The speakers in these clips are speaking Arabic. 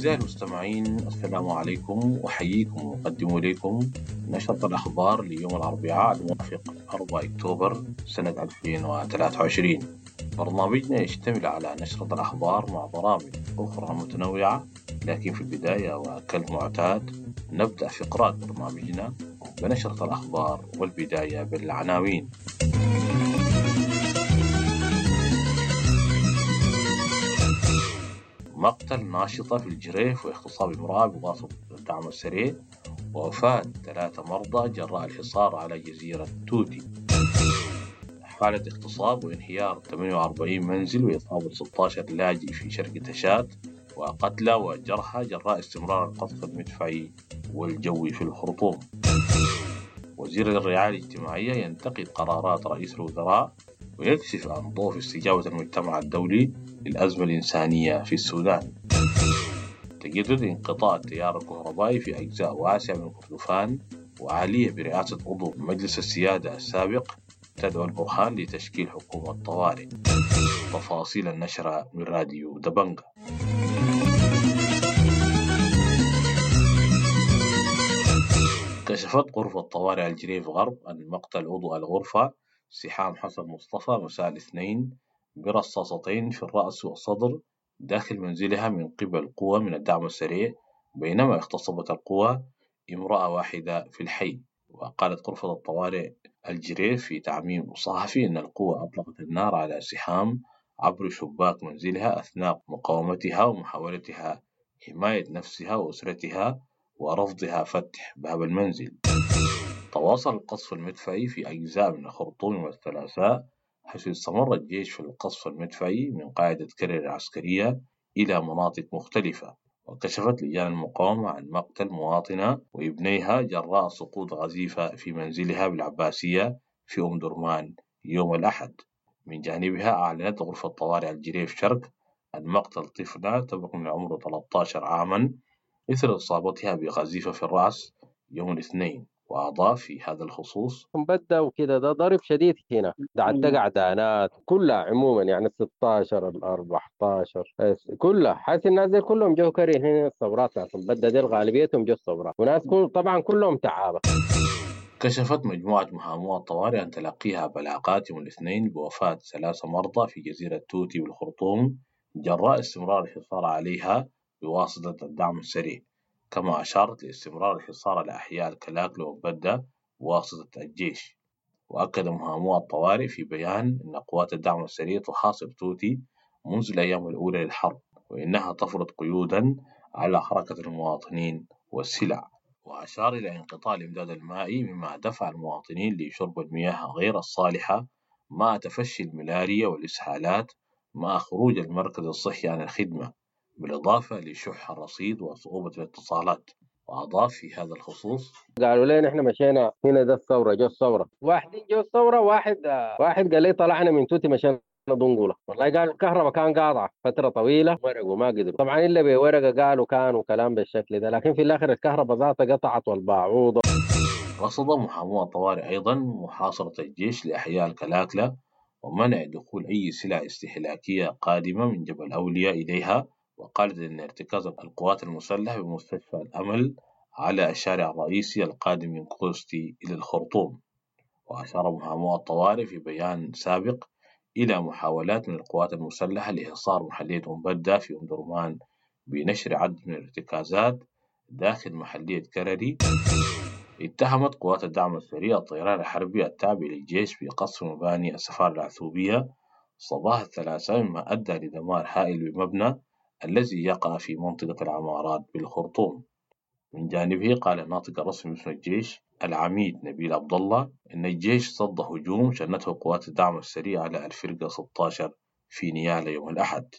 أعزائي المستمعين السلام عليكم وأحييكم وأقدم إليكم نشرة الأخبار ليوم الأربعاء الموافق 4 أكتوبر سنة 2023 برنامجنا يشتمل على نشرة الأخبار مع برامج أخرى متنوعة لكن في البداية وكالمعتاد نبدأ فقرات برنامجنا بنشرة الأخبار والبداية بالعناوين. مقتل ناشطة في الجريف واغتصاب امرأة بواسطة الدعم السريع ووفاة ثلاثة مرضى جراء الحصار على جزيرة توتي. حالة اغتصاب وانهيار 48 منزل وإصابة 16 لاجئ في شرق تشاد وقتلى وجرحى جراء استمرار القصف المدفعي والجوي في الخرطوم. وزير الرعاية الاجتماعية ينتقد قرارات رئيس الوزراء ويكشف عن ضعف استجابة المجتمع الدولي للأزمة الإنسانية في السودان. تجدد انقطاع التيار الكهربائي في أجزاء واسعة من كردفان وعالية برئاسة عضو مجلس السيادة السابق تدعو البرهان لتشكيل حكومة طوارئ. تفاصيل النشرة من راديو دبنجا. كشفت غرفة طوارئ الجريف غرب أن مقتل عضو الغرفة سحام حسن مصطفى مساء الاثنين برصاصتين في الرأس والصدر داخل منزلها من قبل قوة من الدعم السريع بينما اغتصبت القوى امرأة واحدة في الحي. وقالت غرفة الطوارئ الجريف في تعميم صحفي أن القوة أطلقت النار على سحام عبر شباك منزلها أثناء مقاومتها ومحاولتها حماية نفسها وأسرتها ورفضها فتح باب المنزل. تواصل القصف المدفعي في أجزاء من الخرطوم والثلاثاء حيث استمر الجيش في القصف المدفعي من قاعدة كرر العسكرية إلى مناطق مختلفة وكشفت لجان المقاومة عن مقتل مواطنة وإبنيها جراء سقوط غزيفة في منزلها بالعباسية في أم درمان يوم الأحد. من جانبها أعلنت غرفة طوارئ الجريف شرق عن مقتل طفلة تبلغ من العمر 13 عاما إثر إصابتها بغزيفة في الرأس يوم الاثنين. وأضاف في هذا الخصوص بدأ وكده ده ضرب شديد هنا. ده عدى قعدانات كلها عموما يعني ال 16 ال 14 كلها حاسس الناس دي كلهم جو كارهين هنا الثورات بتاعتهم بدأ دي غالبيتهم جو الثورات. وناس كل طبعا كلهم تعابة كشفت مجموعة مهامو الطوارئ عن تلقيها بلاغات يوم الاثنين بوفاة ثلاثة مرضى في جزيرة توتي والخرطوم جراء استمرار الحصار عليها بواسطة الدعم السريع. كما أشارت لاستمرار الحصار على أحياء الكلاكلة وبدة بواسطة الجيش وأكد مهامو الطوارئ في بيان أن قوات الدعم السريع تحاصر توتي منذ الأيام الأولى للحرب وإنها تفرض قيودا على حركة المواطنين والسلع. وأشار إلى انقطاع الإمداد المائي مما دفع المواطنين لشرب المياه غير الصالحة مع تفشي الملاريا والإسهالات مع خروج المركز الصحي عن الخدمة. بالإضافة لشح الرصيد وصعوبة الاتصالات وأضاف في هذا الخصوص قالوا لنا إحنا مشينا هنا ده الثورة جو الثورة واحد جو الثورة واحد واحد قال لي طلعنا من توتي مشينا دنقولة. والله قالوا الكهرباء كان قاطعة فترة طويلة ورقوا ما قدروا. طبعا إلا بورقة قالوا كانوا كلام بالشكل ده لكن في الآخر الكهرباء ذاتها قطعت والباعوض رصد محامو الطوارئ أيضا محاصرة الجيش لأحياء الكلاكلة ومنع دخول أي سلع استهلاكية قادمة من جبل أولياء إليها. وقالت إن ارتكاز القوات المسلحة بمستشفى الأمل على الشارع الرئيسي القادم من قوستي إلى الخرطوم وأشار مهامو الطوارئ في بيان سابق إلى محاولات من القوات المسلحة لإحصار محلية مبدة في أم درمان بنشر عدد من الارتكازات داخل محلية كرري. اتهمت قوات الدعم السريع الطيران الحربي التابع للجيش بقصف مباني السفارة العثوبية صباح الثلاثاء مما أدى لدمار هائل بمبنى الذي يقع في منطقة العمارات بالخرطوم. من جانبه قال الناطق الرسمي باسم الجيش العميد نبيل عبد الله إن الجيش صد هجوم شنته قوات الدعم السريع على الفرقة 16 في نيالة يوم الأحد.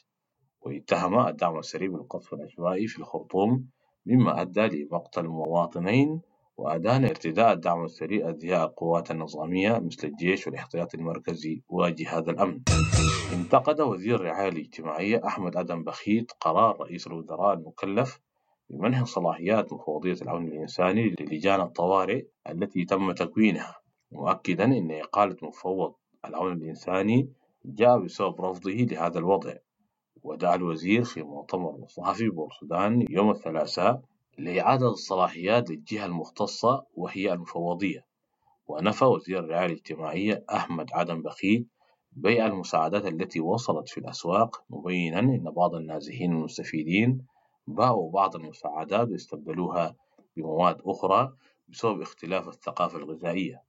واتهم الدعم السريع بالقصف العشوائي في الخرطوم مما أدى لمقتل مواطنين وأدان ارتداء الدعم السريع أزياء القوات النظامية مثل الجيش والاحتياطي المركزي وجهاز الأمن. انتقد وزير الرعاية الاجتماعية أحمد أدم بخيت قرار رئيس الوزراء المكلف بمنح صلاحيات مفوضية العون الإنساني للجان الطوارئ التي تم تكوينها مؤكدا أن إقالة مفوض العون الإنساني جاء بسبب رفضه لهذا الوضع. ودعا الوزير في مؤتمر صحفي بورسودان يوم الثلاثاء لإعادة الصلاحيات للجهة المختصة وهي المفوضية ونفى وزير الرعاية الاجتماعية أحمد عدن بخيت بيع المساعدات التي وصلت في الأسواق مبينا أن بعض النازحين المستفيدين باعوا بعض المساعدات واستبدلوها بمواد أخرى بسبب اختلاف الثقافة الغذائية.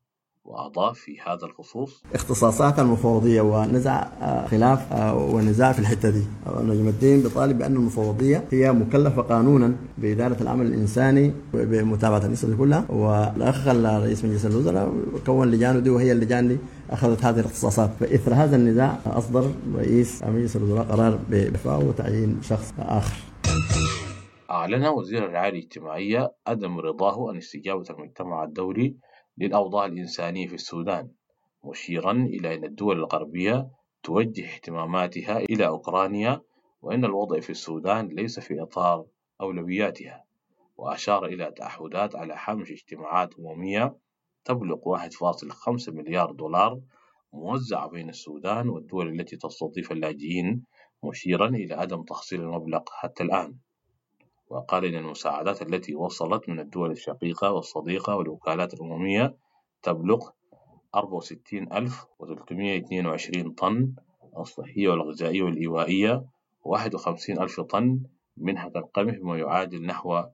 وأضاف في هذا الخصوص اختصاصات المفوضية ونزع خلاف ونزاع في الحتة دي. نجم الدين بيطالب بأن المفوضية هي مكلفة قانونا بإدارة العمل الإنساني بمتابعة دي كلها. والأخ رئيس مجلس الوزراء كون لجانه دي وهي اللجان دي أخذت هذه الاختصاصات. فإثر هذا النزاع أصدر رئيس مجلس الوزراء قرار بإعفاء وتعيين شخص آخر. أعلن وزير الرعاية الاجتماعية عدم رضاه عن استجابة المجتمع الدولي للأوضاع الإنسانية في السودان مشيرا إلى أن الدول الغربية توجه اهتماماتها إلى أوكرانيا وأن الوضع في السودان ليس في إطار أولوياتها وأشار إلى تعهدات على حمش اجتماعات أممية تبلغ 1.5 مليار دولار موزعة بين السودان والدول التي تستضيف اللاجئين مشيرا إلى عدم تحصيل المبلغ حتى الآن. وقال إن المساعدات التي وصلت من الدول الشقيقة والصديقة والوكالات الأممية تبلغ 64322 طن الصحية والغذائية والإيوائية و51 ألف طن منها القمح بما يعادل نحو 24%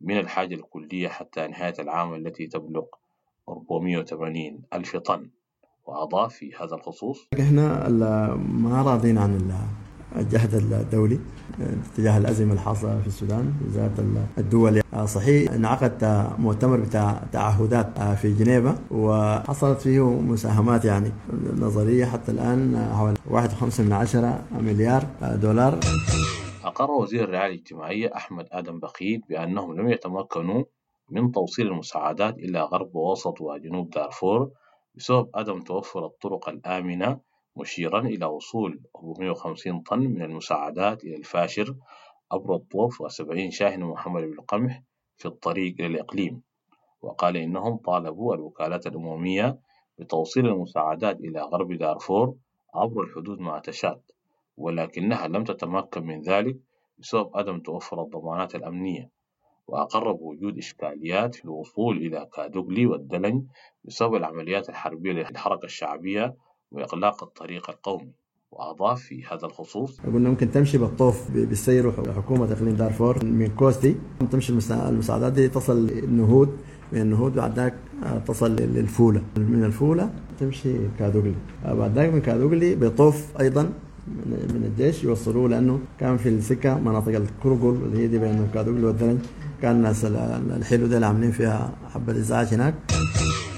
من الحاجة الكلية حتى نهاية العام التي تبلغ 480 ألف طن. وأضاف في هذا الخصوص إحنا ما راضين عن الجهد الدولي تجاه الأزمة الحاصلة في السودان وزارة الدول. صحيح انعقد مؤتمر بتاع تعهدات في جنيفا وحصلت فيه مساهمات يعني نظرية حتى الآن حوالي 1.5 من عشرة مليار دولار. أقر وزير الرعاية الاجتماعية أحمد آدم بخيت بأنهم لم يتمكنوا من توصيل المساعدات إلى غرب ووسط وجنوب دارفور بسبب عدم توفر الطرق الآمنة مشيرا إلى وصول 450 طن من المساعدات إلى الفاشر عبر الطوف وسبعين شاحنة محملة بالقمح في الطريق إلى الإقليم. وقال إنهم طالبوا الوكالات الأممية بتوصيل المساعدات إلى غرب دارفور عبر الحدود مع تشاد ولكنها لم تتمكن من ذلك بسبب عدم توفر الضمانات الأمنية. وأقر بوجود إشكاليات في الوصول إلى كادوغلي والدلنج بسبب العمليات الحربية للحركة الشعبية وإغلاق الطريق القومي وأضاف في هذا الخصوص قلنا ممكن تمشي بالطوف بالسير حكومة إقليم دارفور من كوستي تمشي المساعدات دي تصل النهود من النهود بعد ذاك تصل للفولة. من الفولة تمشي كادوغلي. بعد ذاك من كادوغلي بيطوف أيضا من الجيش يوصلوه لأنه كان في السكة مناطق الكرقل اللي هي دي بين كادوغلي والدرج كان الناس الحلو ده اللي عاملين فيها حبة إزعاج هناك.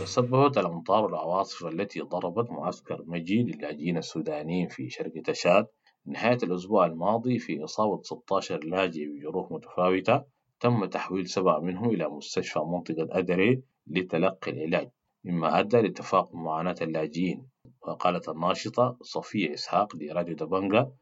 تسببت الأمطار والعواصف التي ضربت معسكر مجي للاجئين السودانيين في شرق تشاد. نهاية الأسبوع الماضي في إصابة 16 لاجئ بجروح متفاوتة تم تحويل سبعة منهم إلى مستشفى منطقة أدري لتلقي العلاج. مما أدى لتفاقم معاناة اللاجئين. وقالت الناشطة صفية إسحاق لراديو دبنجا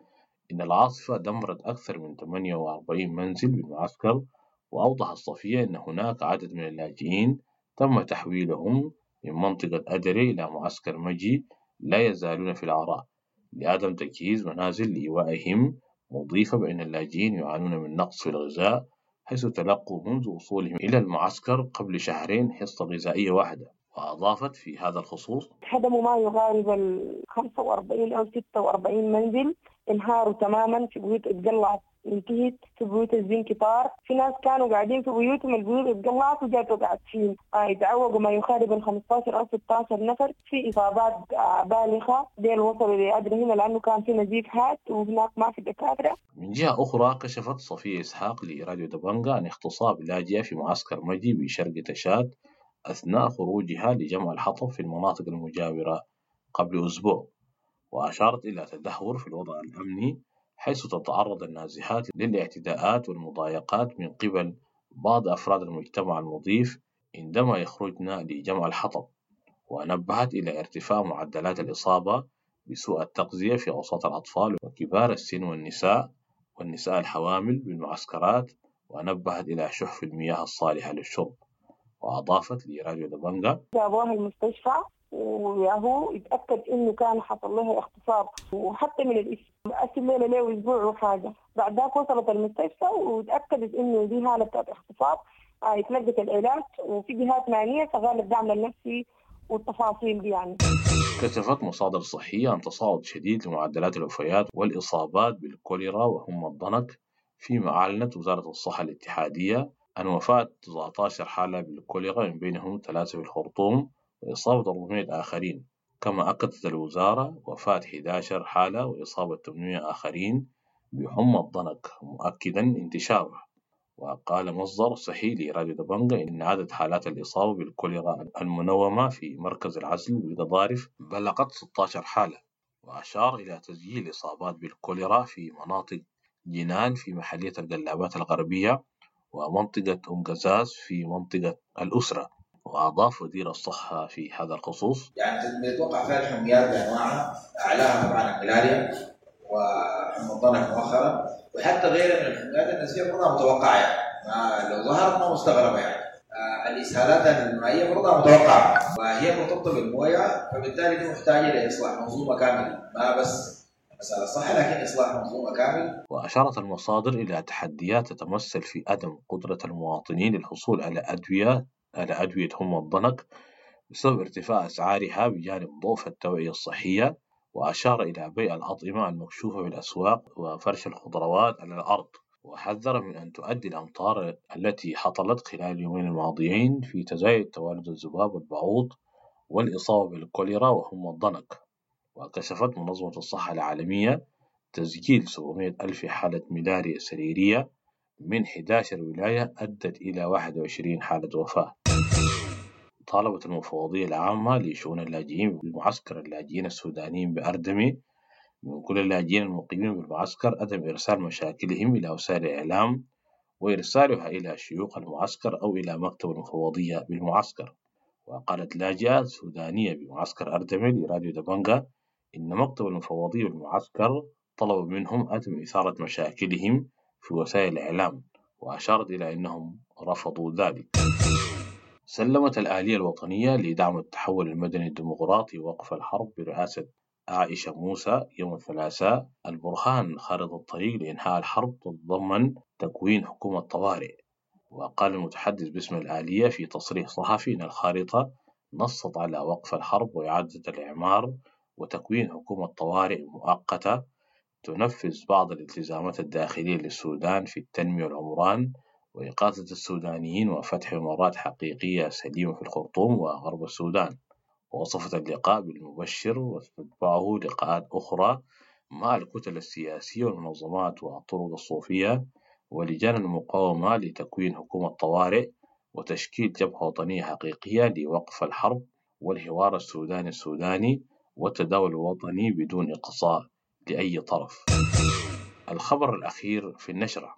إن العاصفة دمرت أكثر من 48 منزل بالمعسكر. وأوضحت صفية أن هناك عدد من اللاجئين تم تحويلهم من منطقة أدري إلى معسكر مجي لا يزالون في العراء لعدم تجهيز منازل لإيوائهم مضيفة بأن اللاجئين يعانون من نقص في الغذاء حيث تلقوا منذ وصولهم إلى المعسكر قبل شهرين حصة غذائية واحدة. وأضافت في هذا الخصوص هدموا ما يقارب ال 45 أو 46 منزل انهاروا تماما في بيوت اتقلعت انتهت في بيوت الزنك طار في ناس كانوا قاعدين في بيوتهم البيوت اتقلعت وجات وقعت فيهم آه يتعوقوا ما يقارب ال 15 أو 16 نفر في إصابات آه بالغة. ديل وصلوا لأدرى هنا لأنه كان في نزيف هات وهناك ما في دكاترة. من جهة أخرى كشفت صفية إسحاق لراديو دبنجا عن اغتصاب لاجئة في معسكر مجي بشرق تشاد. أثناء خروجها لجمع الحطب في المناطق المجاورة قبل أسبوع وأشارت إلى تدهور في الوضع الأمني حيث تتعرض النازحات للاعتداءات والمضايقات من قبل بعض أفراد المجتمع المضيف عندما يخرجن لجمع الحطب ونبهت إلى ارتفاع معدلات الإصابة بسوء التغذية في أوساط الأطفال وكبار السن والنساء والنساء الحوامل بالمعسكرات ونبهت إلى شح المياه الصالحة للشرب. وأضافت لراديو دبنجا جابوها المستشفى وياهو يتأكد إنه كان حصل لها اغتصاب. وحتى من الاسم اسم لها له أسبوع وحاجه بعد ذاك وصلت المستشفى وتأكدت إنه دي حاله بتاعت اغتصاب. آه، اتلقت العلاج. وفي جهات معنيه شغالة الدعم النفسي والتفاصيل دي يعني. كشفت مصادر صحية عن تصاعد شديد لمعدلات الوفيات والإصابات بالكوليرا وهم الضنك فيما أعلنت وزارة الصحة الاتحادية. عن وفاة 19 حالة بالكوليرا من بينهم ثلاثة في الخرطوم وإصابة 400 آخرين. كما أكدت الوزارة وفاة 11 حالة وإصابة 800 آخرين بحمى الضنك مؤكدا انتشاره وقال مصدر صحي لراديو دبنجا إن عدد حالات الإصابة بالكوليرا المنومة في مركز العزل بالقضارف بلغت 16 حالة وأشار إلى تسجيل إصابات بالكوليرا في مناطق جنان في محلية القلابات الغربية ومنطقة أم قزاز في منطقة الأسرة وأضاف وزير الصحة في هذا الخصوص. يعني نتوقع فيها الحميات بانواعها أعلاها طبعا الملاريا وحمى الضنك مؤخرا. وحتى غيرها من الحميات النسبية برضها متوقعة يعني. لو ظهرت ما مستغربة يعني. آه، الإسهالات المائية برضها متوقعة وهي مرتبطة بالموية فبالتالي دي محتاجة لإصلاح منظومه كاملة. ما بس لكن إصلاح منظومة كامل وأشارت المصادر إلى تحديات تتمثل في عدم قدرة المواطنين للحصول على أدوية على أدوية هم الضنك بسبب ارتفاع أسعارها بجانب ضعف التوعية الصحية وأشار إلى بيع الأطعمة المكشوفة في الأسواق وفرش الخضروات على الأرض. وحذر من أن تؤدي الأمطار التي حصلت خلال اليومين الماضيين في تزايد توالد الذباب والبعوض والإصابة بالكوليرا وهم الضنك. وكشفت منظمة الصحة العالمية تسجيل 700 ألف حالة ملاريا سريرية من 11 ولاية أدت إلى 21 حالة وفاة. طالبت المفوضية العامة لشؤون اللاجئين بالمعسكر اللاجئين السودانيين بأردمي من كل اللاجئين المقيمين بالمعسكر عدم إرسال مشاكلهم إلى وسائل الإعلام وإرسالها إلى شيوخ المعسكر أو إلى مكتب المفوضية بالمعسكر. وقالت لاجئة سودانية بمعسكر أردمي لراديو دبنجا إن مكتب المفوضية بالمعسكر طلب منهم عدم إثارة مشاكلهم في وسائل الإعلام وأشارت إلى أنهم رفضوا ذلك. سلمت الآلية الوطنية لدعم التحول المدني الديمقراطي وقف الحرب برئاسة عائشة موسى يوم الثلاثاء البرهان خارطة الطريق لإنهاء الحرب تتضمن تكوين حكومة طوارئ. وقال المتحدث باسم الآلية في تصريح صحفي إن الخارطة نصت على وقف الحرب وإعادة الإعمار وتكوين حكومة طوارئ مؤقتة تنفذ بعض الالتزامات الداخلية للسودان في التنمية والعمران وإقاثة السودانيين وفتح ممرات حقيقية سليمة في الخرطوم وغرب السودان. ووصفت اللقاء بالمبشر وتتبعه لقاءات أخرى مع الكتل السياسية والمنظمات والطرق الصوفية ولجان المقاومة لتكوين حكومة طوارئ وتشكيل جبهة وطنية حقيقية لوقف الحرب والحوار السوداني السوداني والتداول الوطني بدون إقصاء لأي طرف. الخبر الأخير في النشرة.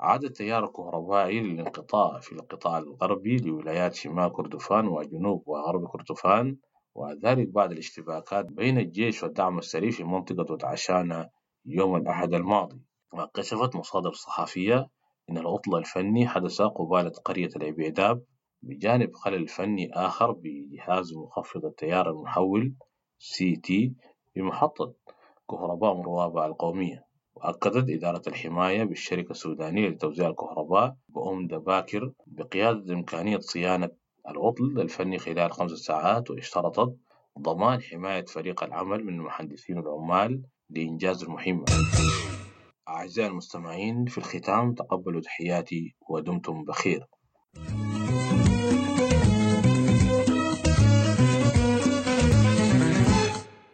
عاد التيار الكهربائي للانقطاع في القطاع الغربي لولايات شمال كردفان وجنوب وغرب كردفان وذلك بعد الاشتباكات بين الجيش والدعم السري في منطقة وتعشانة يوم الأحد الماضي. وكشفت مصادر صحفية إن العطل الفني حدث قبالة قرية العبيداب بجانب خلل فني آخر بجهاز مخفض التيار المحول سي تي بمحطة كهرباء مروابع القومية وأكدت إدارة الحماية بالشركة السودانية لتوزيع الكهرباء بأم دباكر بقيادة إمكانية صيانة العطل الفني خلال خمس ساعات واشترطت ضمان حماية فريق العمل من المهندسين والعمال لإنجاز المهمة. أعزائي المستمعين في الختام تقبلوا تحياتي ودمتم بخير.